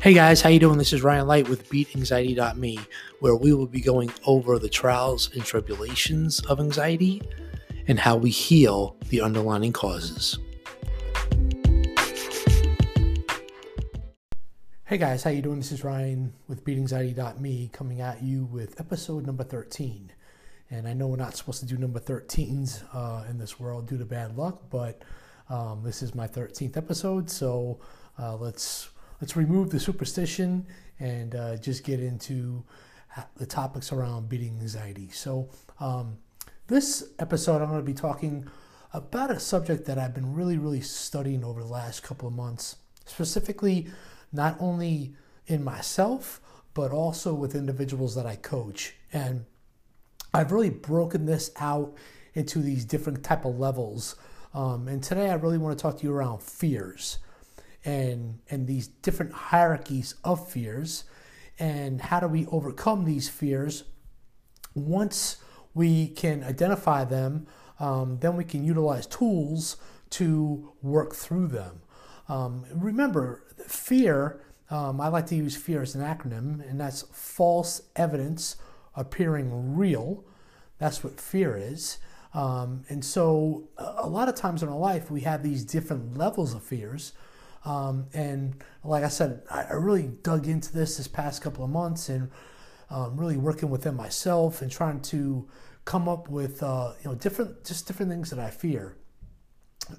Hey guys, how you doing? This is Ryan Light with BeatAnxiety.me, where we will be going over the trials and tribulations of anxiety and how we heal the underlying causes. Hey guys, how you doing? This is Ryan with BeatAnxiety.me coming at you with episode number 13. And I know we're not supposed to do number 13s uh, in this world due to bad luck, but um, this is my 13th episode, so uh, let's let's remove the superstition and uh, just get into the topics around beating anxiety. So, um, this episode, I'm going to be talking about a subject that I've been really, really studying over the last couple of months, specifically not only in myself, but also with individuals that I coach. And I've really broken this out into these different type of levels. Um, and today I really want to talk to you around fears and and these different hierarchies of fears. And how do we overcome these fears? Once we can identify them um, then we can utilize tools to work through them. Um, remember fear um, i like to use fear as an acronym and that's false evidence appearing real. That's what fear is. Um, and so a lot of times in our life we have these different levels of fears um, and like I said, I, really dug into this this past couple of months and um, really working within myself and trying to come up with uh, you know different just different things that I fear.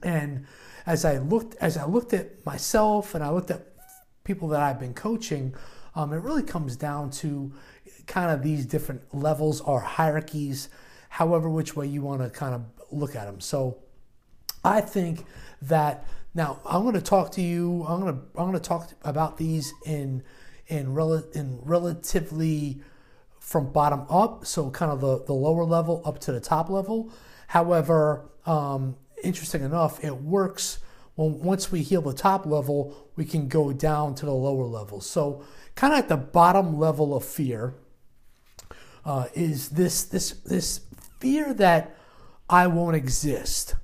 And as I looked as I looked at myself and I looked at people that I've been coaching, um, it really comes down to kind of these different levels or hierarchies, however which way you want to kind of look at them. So I think that now I'm going to talk to you. I'm going to I'm going to talk about these in in rel- in relatively from bottom up, so kind of the the lower level up to the top level. However, um, interesting enough, it works when once we heal the top level, we can go down to the lower level. So kind of at the bottom level of fear uh, is this this this fear that I won't exist.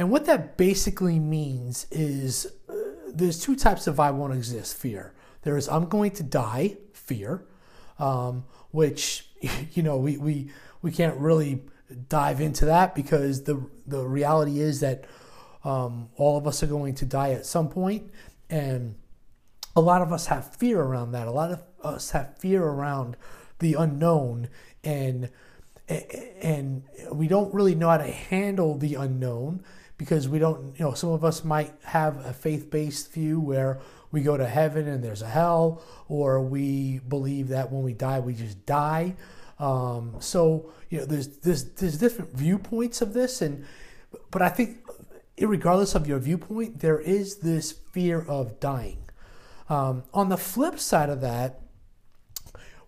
And what that basically means is uh, there's two types of I won't exist fear. There is I'm going to die fear, um, which you know we, we we can't really dive into that because the the reality is that um, all of us are going to die at some point, and a lot of us have fear around that. A lot of us have fear around the unknown and and we don't really know how to handle the unknown because we don't, you know, some of us might have a faith based view where we go to heaven and there's a hell, or we believe that when we die, we just die. Um, so, you know, there's, there's, there's different viewpoints of this. And, but I think, regardless of your viewpoint, there is this fear of dying. Um, on the flip side of that,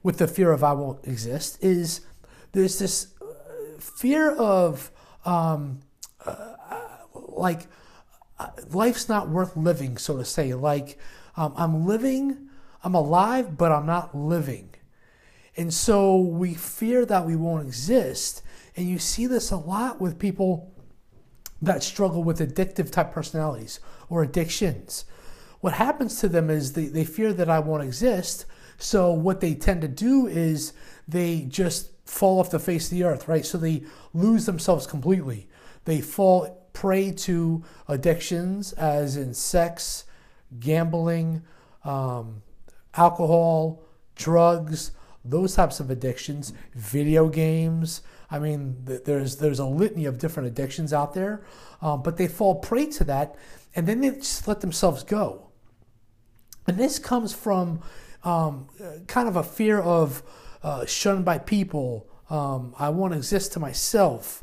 with the fear of I won't exist, is there's this uh, fear of um, uh, like uh, life's not worth living, so to say. Like um, I'm living, I'm alive, but I'm not living. And so we fear that we won't exist. And you see this a lot with people that struggle with addictive type personalities or addictions. What happens to them is they, they fear that I won't exist. So what they tend to do is they just fall off the face of the earth, right? So they lose themselves completely. They fall prey to addictions, as in sex, gambling, um, alcohol, drugs, those types of addictions, video games. I mean, there's there's a litany of different addictions out there, um, but they fall prey to that, and then they just let themselves go. And this comes from um, kind of a fear of uh, shunned by people. Um, I want to exist to myself.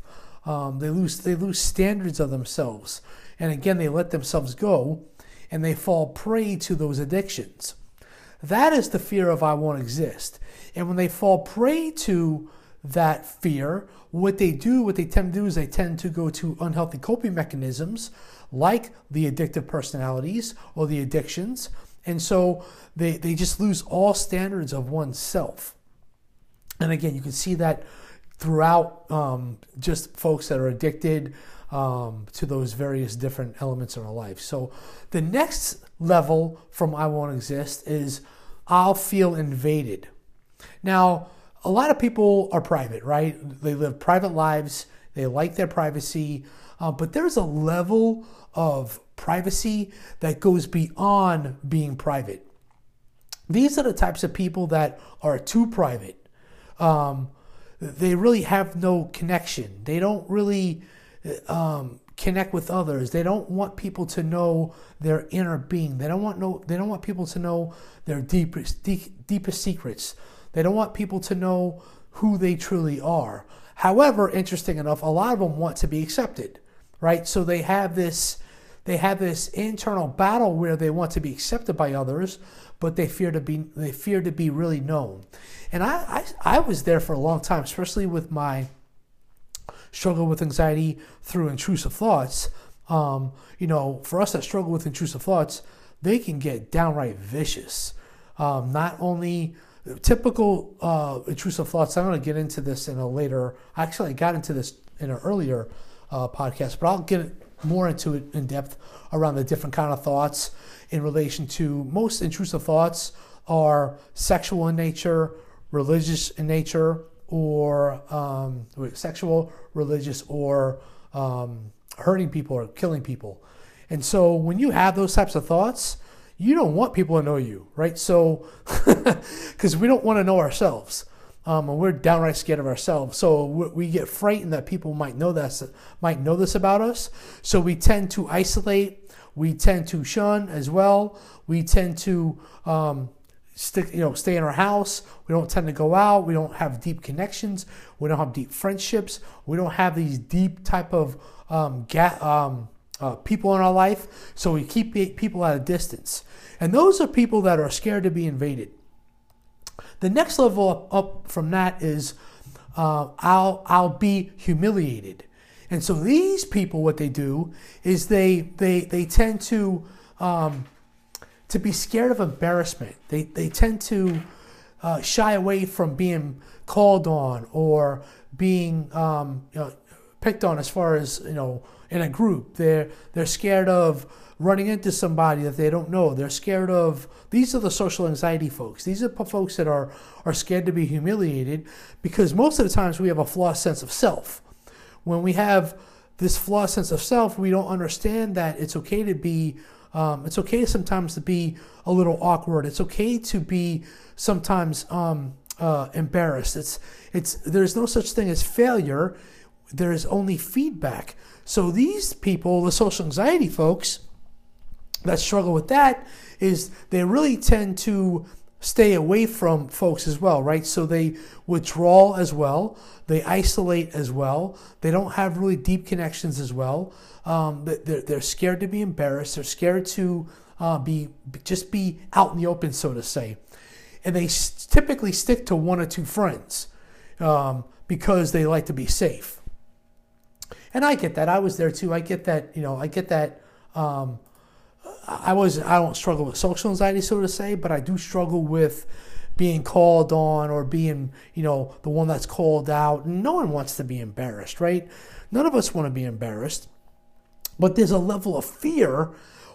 Um, they lose they lose standards of themselves, and again they let themselves go, and they fall prey to those addictions. That is the fear of I won't exist. And when they fall prey to that fear, what they do, what they tend to do is they tend to go to unhealthy coping mechanisms like the addictive personalities or the addictions. And so they, they just lose all standards of oneself. And again, you can see that throughout um, just folks that are addicted. um, to those various different elements in our life. So the next level from I won't exist is I'll feel invaded. Now, a lot of people are private, right? They live private lives, they like their privacy, uh, but there's a level of privacy that goes beyond being private. These are the types of people that are too private. Um, they really have no connection. They don't really um, connect with others. They don't want people to know their inner being. They don't want no. They don't want people to know their deepest deep, deepest secrets. They don't want people to know who they truly are. However, interesting enough, a lot of them want to be accepted, right? So they have this they have this internal battle where they want to be accepted by others, but they fear to be they fear to be really known. And I I, I was there for a long time, especially with my struggle with anxiety through intrusive thoughts. Um, you know, for us that struggle with intrusive thoughts, they can get downright vicious. Um, not only typical uh, intrusive thoughts. I'm going to get into this in a later. Actually, I got into this in an earlier uh, podcast, but I'll get more into it in depth around the different kind of thoughts in relation to most intrusive thoughts are sexual in nature, religious in nature, or um, sexual, religious, or um, hurting people or killing people. And so when you have those types of thoughts, you don't want people to know you, right? So, because we don't want to know ourselves. Um, and we're downright scared of ourselves. So we get frightened that people might know this, might know this about us. So we tend to isolate. We tend to shun as well. We tend to um, stick, you know, stay in our house. We don't tend to go out. We don't have deep connections. We don't have deep friendships. We don't have these deep type of um, ga- um, uh, people in our life. So we keep people at a distance, and those are people that are scared to be invaded. The next level up, up from that is uh, I'll I'll be humiliated, and so these people, what they do is they they they tend to um, to be scared of embarrassment. They, they tend to uh, shy away from being called on or being um, you know, picked on as far as, you know, in a group. They're, they're scared of running into somebody that they don't know. They're scared of, these are the social anxiety folks. These are folks that are, are scared to be humiliated because most of the times we have a flawed sense of self. When we have this flawed sense of self, we don't understand that it's okay to be um, it's okay sometimes to be a little awkward. It's okay to be sometimes um, uh, embarrassed. It's it's there's no such thing as failure. There is only feedback. So these people, the social anxiety folks that struggle with that, is they really tend to stay away from folks as well, right? So they withdraw as well, they isolate as well, they don't have really deep connections as well. Um, they're, they're scared to be embarrassed, they're scared to uh, be just be out in the open, so to say. And they typically stick to one or two friends um, because they like to be safe. And I get that. I was there too. I get that. You know, I get that. Um, I was I don't struggle with social anxiety, so to say, but I do struggle with being called on or being you know the one that's called out. No one wants to be embarrassed, right? None of us want to be embarrassed, but there's a level of fear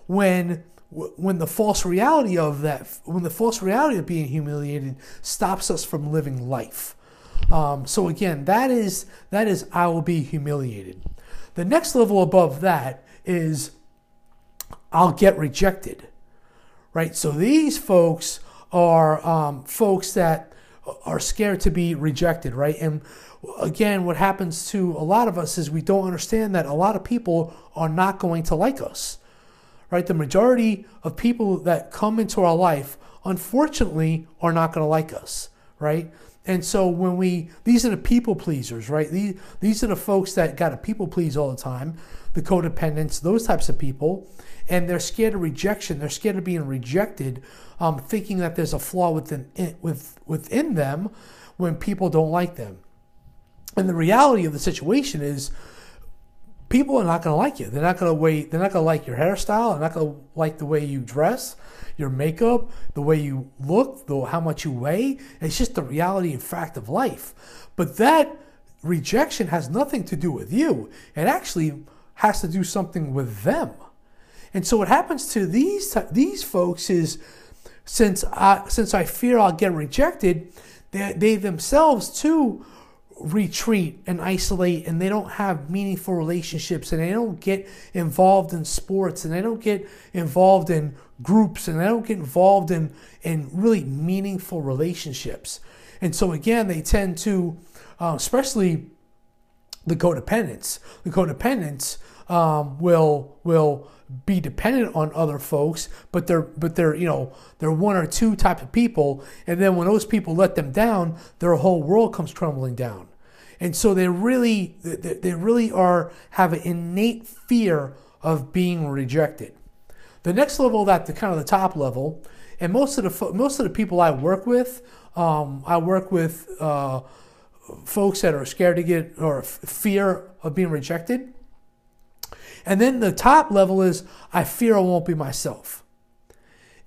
when when the false reality of that when the false reality of being humiliated stops us from living life. Um, so again, that is that is I will be humiliated. The next level above that is I'll get rejected, right? So these folks are um, folks that are scared to be rejected, right? And again, what happens to a lot of us is we don't understand that a lot of people are not going to like us, right? The majority of people that come into our life, unfortunately, are not going to like us, right? And so when we, these are the people pleasers, right? These, these are the folks that got to people please all the time, the codependents, those types of people and they're scared of rejection. They're scared of being rejected, um, thinking that there's a flaw within with, within them when people don't like them. And the reality of the situation is, people are not going to like you. They're not going to wait. They're not going to like your hairstyle. They're not going to like the way you dress, your makeup, the way you look, the, how much you weigh. It's just the reality and fact of life. But that rejection has nothing to do with you. It actually has to do something with them. And so what happens to these these folks is since I since I fear I'll get rejected, they, they themselves too retreat and isolate and they don't have meaningful relationships and they don't get involved in sports and they don't get involved in groups and they don't get involved in in really meaningful relationships. And so again they tend to uh, especially the codependents. The codependents um, will will be dependent on other folks, but they're but they're you know they're one or two type of people, and then when those people let them down, their whole world comes crumbling down, and so they really they really are have an innate fear of being rejected. The next level, that the kind of the top level, and most of the most of the people I work with, um, I work with uh, folks that are scared to get or fear of being rejected and then the top level is I fear I won't be myself.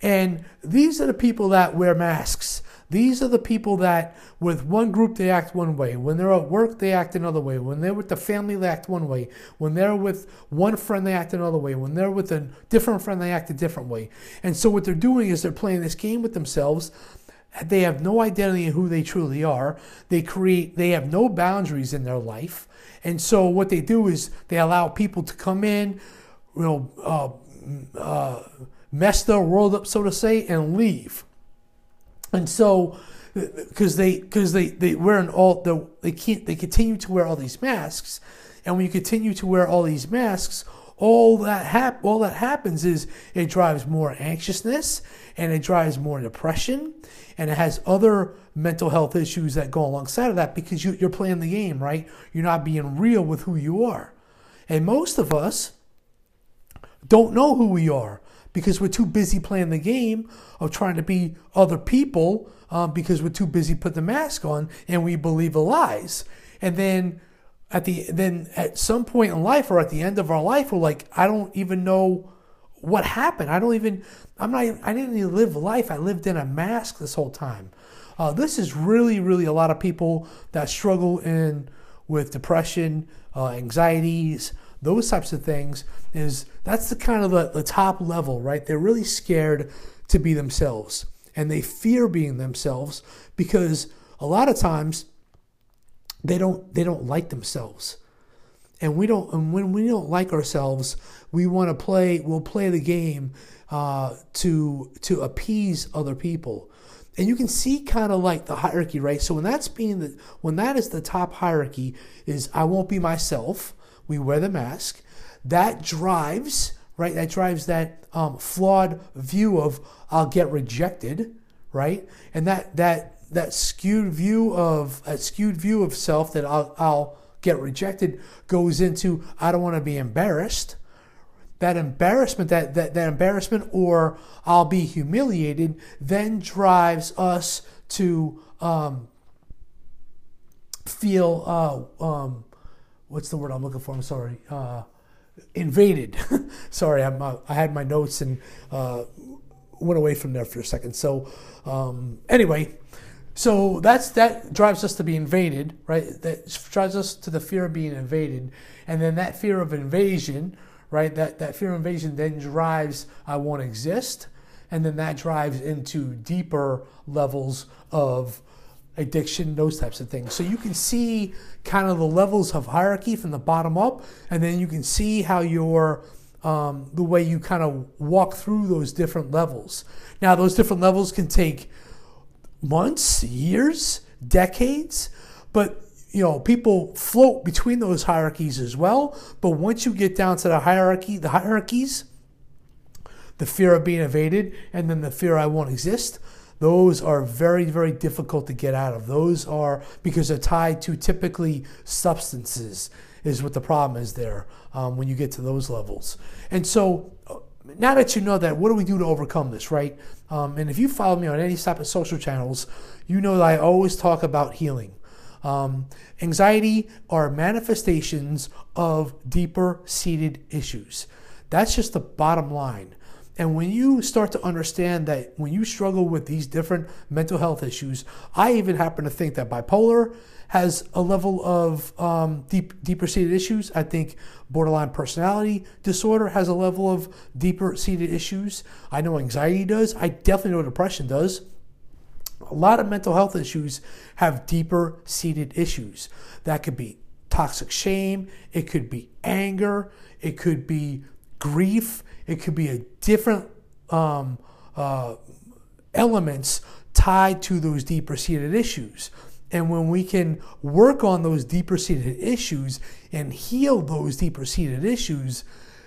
And these are the people that wear masks. These are the people that, with one group, they act one way. When they're at work, they act another way. When they're with the family, they act one way. When they're with one friend, they act another way. When they're with a different friend, they act a different way. And so, what they're doing is they're playing this game with themselves. They have no identity in who they truly are. They create, they have no boundaries in their life. And so what they do is they allow people to come in, you know, uh, uh, mess their world up, so to say, and leave. And so, because they because they they wear an all they can't they continue to wear all these masks, and when you continue to wear all these masks, all that hap- all that happens is it drives more anxiousness and it drives more depression and it has other mental health issues that go alongside of that because you, you're playing the game, right? You're not being real with who you are. And most of us don't know who we are because we're too busy playing the game of trying to be other people um, because we're too busy putting the mask on and we believe the lies. And then at the then at some point in life or at the end of our life, we're like, I don't even know what happened. I don't even I'm not I didn't even live life. I lived in a mask this whole time. Uh, this is really, really a lot of people that struggle in with depression, uh, anxieties, those types of things. Is that's the kind of the, the top level, right? They're really scared to be themselves, and they fear being themselves because a lot of times they don't they don't like themselves. And we don't and when we don't like ourselves we want to play we'll play the game uh, to to appease other people. And you can see kind of like the hierarchy right? So when that's being the when that is the top hierarchy is i won't be myself we wear the mask. That drives right that drives that um, flawed view of i'll get rejected right? And that that that skewed view of a skewed view of self that I'll, I'll get rejected goes into I don't want to be embarrassed. That embarrassment, that, that, that embarrassment, or I'll be humiliated, then drives us to um, feel uh, um, what's the word I'm looking for? I'm sorry. Uh, invaded. sorry, I'm, uh, I had my notes and uh, went away from there for a second. So, um, anyway, so that's that drives us to be invaded, right? That drives us to the fear of being invaded, and then that fear of invasion, right? That that fear of invasion then drives I won't exist, and then that drives into deeper levels of addiction, those types of things. So you can see kind of the levels of hierarchy from the bottom up, and then you can see how your um, the way you kind of walk through those different levels. Now, those different levels can take months, years, decades, but you know, people float between those hierarchies as well. But once you get down to the hierarchy, the hierarchies, the fear of being evaded, and then the fear I won't exist, those are very, very difficult to get out of. Those are because they're tied to typically substances, is what the problem is there um, when you get to those levels. And so now that you know that, what do we do to overcome this, right? Um, and if you follow me on any type of social channels, you know that I always talk about healing. Um, anxiety are manifestations of deeper seated issues. That's just the bottom line. And when you start to understand that when you struggle with these different mental health issues, I even happen to think that bipolar has a level of um, deep, deeper seated issues. I think borderline personality disorder has a level of deeper seated issues. I know anxiety does. I definitely know depression does. A lot of mental health issues have deeper seated issues. That could be toxic shame, it could be anger, it could be grief, it could be a different um, uh, elements tied to those deeper seated issues. And when we can work on those deeper seated issues and heal those deeper seated issues,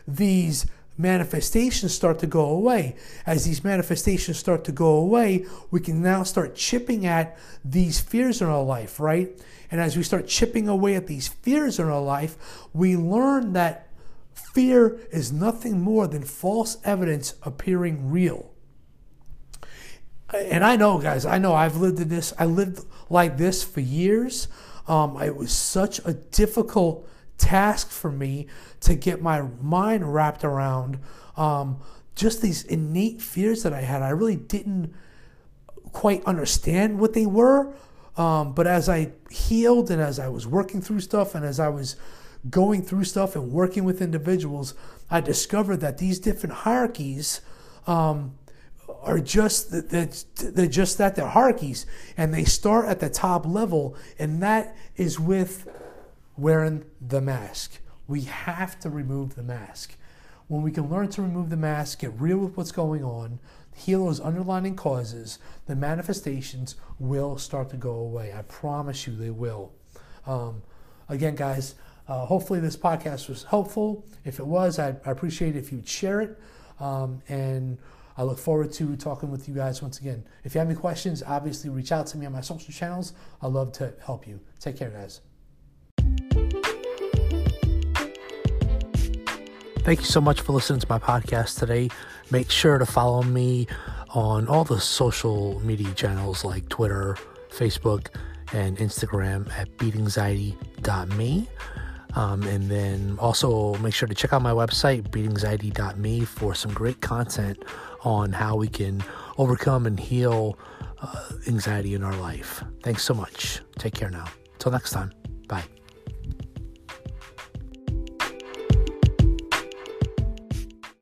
these manifestations start to go away. As these manifestations start to go away, we can now start chipping at these fears in our life, right? And as we start chipping away at these fears in our life, we learn that fear is nothing more than false evidence appearing real and I know, guys, I know I've lived in this. I lived like this for years. Um, it was such a difficult task for me to get my mind wrapped around um, just these innate fears that I had. I really didn't quite understand what they were. Um, but as I healed and as I was working through stuff and as I was going through stuff and working with individuals, I discovered that these different hierarchies um, are just that they're just that they're hierarchies. And they start at the top level and that is with wearing the mask. We have to remove the mask. When we can learn to remove the mask get real with what's going on heal those underlying causes the manifestations will start to go away. I promise you they will. Um, again guys uh, hopefully this podcast was helpful if it was i i appreciate it if you'd share it um, and I look forward to talking with you guys once again. If you have any questions, obviously reach out to me on my social channels. I'd love to help you. Take care, guys. Thank you so much for listening to my podcast today. Make sure to follow me on all the social media channels like Twitter, Facebook, and Instagram at beatanxiety.me. Um, and then also make sure to check out my website, beatanxiety.me, for some great content on how we can overcome and heal uh, anxiety in our life. Thanks so much. Take care now. Until next time. Bye.